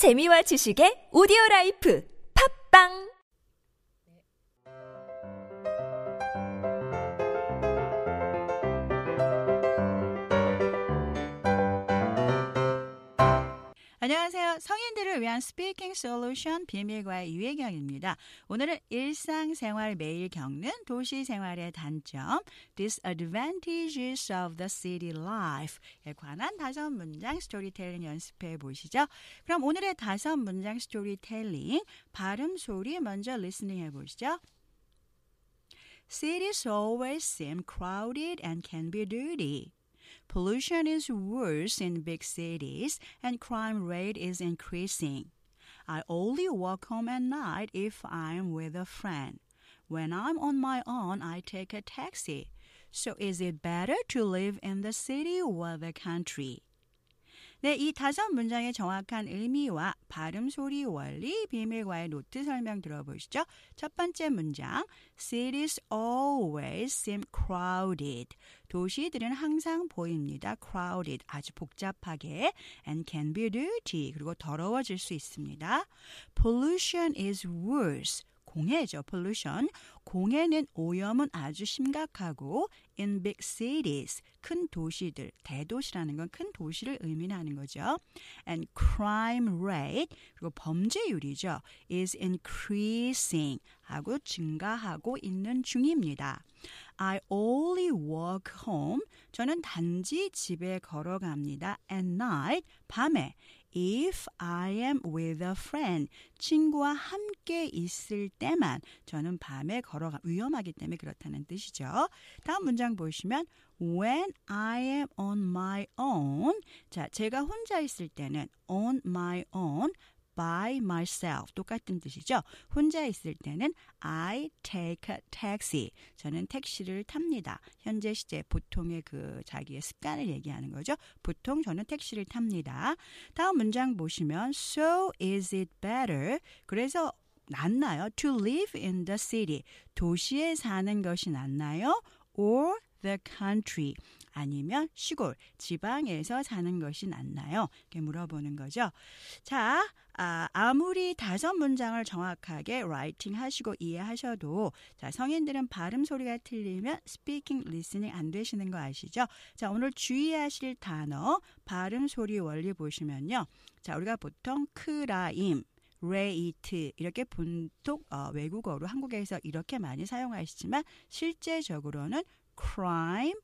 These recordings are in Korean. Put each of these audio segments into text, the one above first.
재미와 지식의 오디오 라이프. 팟빵 안녕하세요. 성인들을 위한 speaking solution 비밀과외 유혜경입니다. 오늘은 일상생활 매일 겪는 도시 생활의 단점, disadvantages of the city life에 관한 다섯 문장 스토리텔링 연습해 보시죠. 그럼 오늘의 다섯 문장 스토리텔링 발음 소리 먼저 리스닝 해 보시죠. Cities always seem crowded and can be dirty. Pollution is worse in big cities and crime rate is increasing. I only walk home at night if I'm with a friend. When I'm on my own, I take a taxi. So is it better to live in the city or the country? 네, 이 다섯 문장의 정확한 의미와 발음 소리 원리 비밀과외 노트 설명 들어보시죠. 첫 번째 문장 Cities always seem crowded. 도시들은 항상 보입니다. crowded 아주 복잡하게 and can be dirty 그리고 더러워질 수 있습니다. Pollution is worse. 공해죠, pollution. 공해는 오염은 아주 심각하고 in big cities, 큰 도시들, 대도시라는 건 큰 도시를 의미하는 거죠. and crime rate, 그리고 범죄율이죠. is increasing, 하고 증가하고 있는 중입니다. I only walk home. 저는 단지 집에 걸어갑니다. at night, 밤에. If I am with a friend, 친구와 함께 있을 때만 저는 밤에 걸어가 위험하기 때문에 그렇다는 뜻이죠. 다음 문장 보시면 when I am on my own, 자 제가 혼자 있을 때는 on my own by myself 똑같은 뜻이죠. 혼자 있을 때는 I take a taxi. 저는 택시를 탑니다. 현재 시제 보통의 그 자기의 습관을 얘기하는 거죠. 보통 저는 택시를 탑니다. 다음 문장 보시면 so is it better. 그래서 낫나요? To live in the city. 도시에 사는 것이 낫나요? or the country. 아니면 시골, 지방에서 사는 것이 낫나요? 이렇게 물어보는 거죠. 자, 아, 아무리 다섯 문장을 정확하게 writing 하시고 이해하셔도 자, 성인들은 발음 소리가 틀리면 speaking listening 안 되시는 거 아시죠? 자, 오늘 주의하실 단어 발음 소리 원리 보시면요. 자, 우리가 보통 crime rate 이렇게 본통 어, 외국어로 한국에서 이렇게 많이 사용하시지만 실제적으로는 crime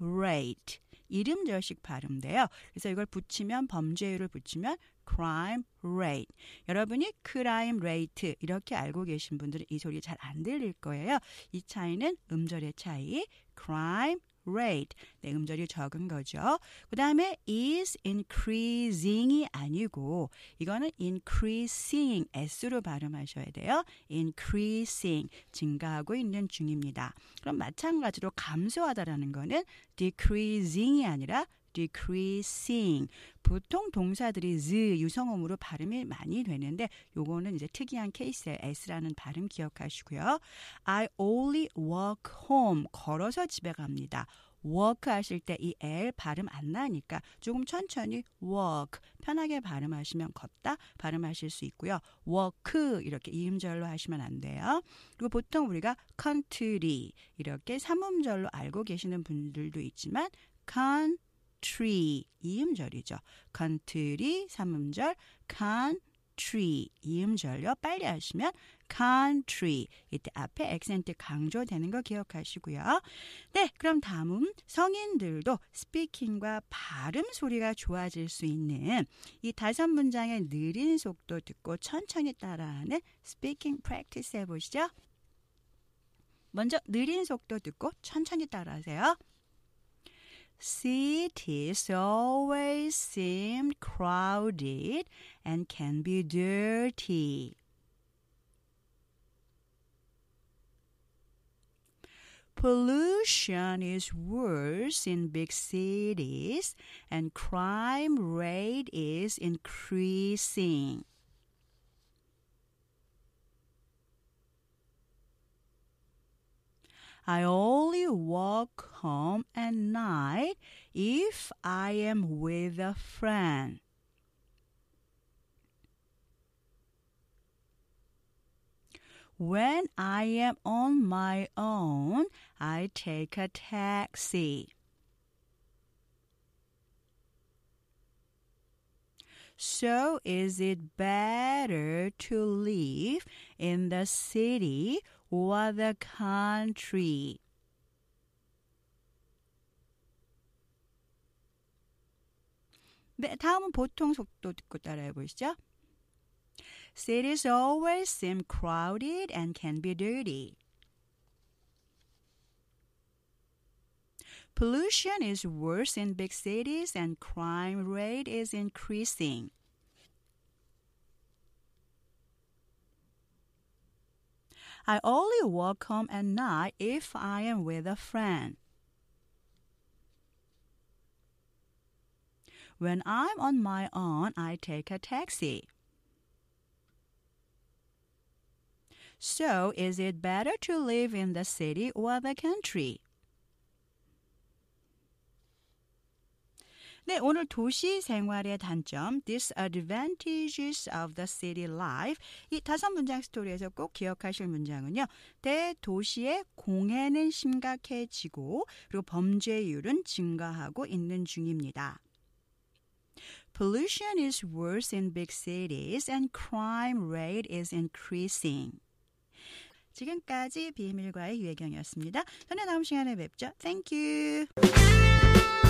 rate 2음절식 발음돼요. 그래서 이걸 붙이면 범죄율을 붙이면 crime rate. 여러분이 crime rate 이렇게 알고 계신 분들은 이 소리 잘 안 들릴 거예요. 이 차이는 음절의 차이 crime rate. 네, 음절이 적은 거죠. 그 다음에 is increasing이 아니고 이거는 increasing s로 발음하셔야 돼요. increasing 증가하고 있는 중입니다. 그럼 마찬가지로 감소하다라는 거는 decreasing이 아니라 decreasing. 보통 동사들이 z 유성음으로 발음이 많이 되는데 요거는 이제 특이한 케이스에 s라는 발음 기억하시고요. I only walk home. 걸어서 집에 갑니다. walk 하실 때 이 L 발음 안 나니까 조금 천천히 walk 편하게 발음하시면 걷다 발음하실 수 있고요. walk 이렇게 이음절로 하시면 안 돼요. 그리고 보통 우리가 country 이렇게 삼음절로 알고 계시는 분들도 있지만 country 이음절이죠. country 삼음절 country 이음절요. 빨리 하시면 country 이때 앞에 액센트 강조되는 거 기억하시고요. 네, 그럼 다음은 성인들도 speaking과 발음 소리가 좋아질 수 있는 이 다섯 문장의 느린 속도 듣고 천천히 따라하는 speaking practice 해보시죠. 먼저 느린 속도 듣고 천천히 따라하세요. Cities always seem crowded and can be dirty. Pollution is worse in big cities and crime rate is increasing. I only walk home at night if I am with a friend. When I am on my own, I take a taxi. So is it better to live in the city or the country? 네, 다음은 보통 속도 듣고 따라해 보시죠. Cities always seem crowded and can be dirty. Pollution is worse in big cities and crime rate is increasing. I only walk home at night if I am with a friend. When I'm on my own, I take a taxi. So, is it better to live in the city or the country? 네, 오늘 도시 생활의 단점, disadvantages of the city life. 이 다섯 문장 스토리에서 꼭 기억하실 문장은요. 대도시의 공해는 심각해지고 그리고 범죄율은 증가하고 있는 중입니다. Pollution is worse in big cities and crime rate is increasing. 지금까지 비밀과의 유혜경이었습니다. 저는 다음 시간에 뵙죠. Thank you.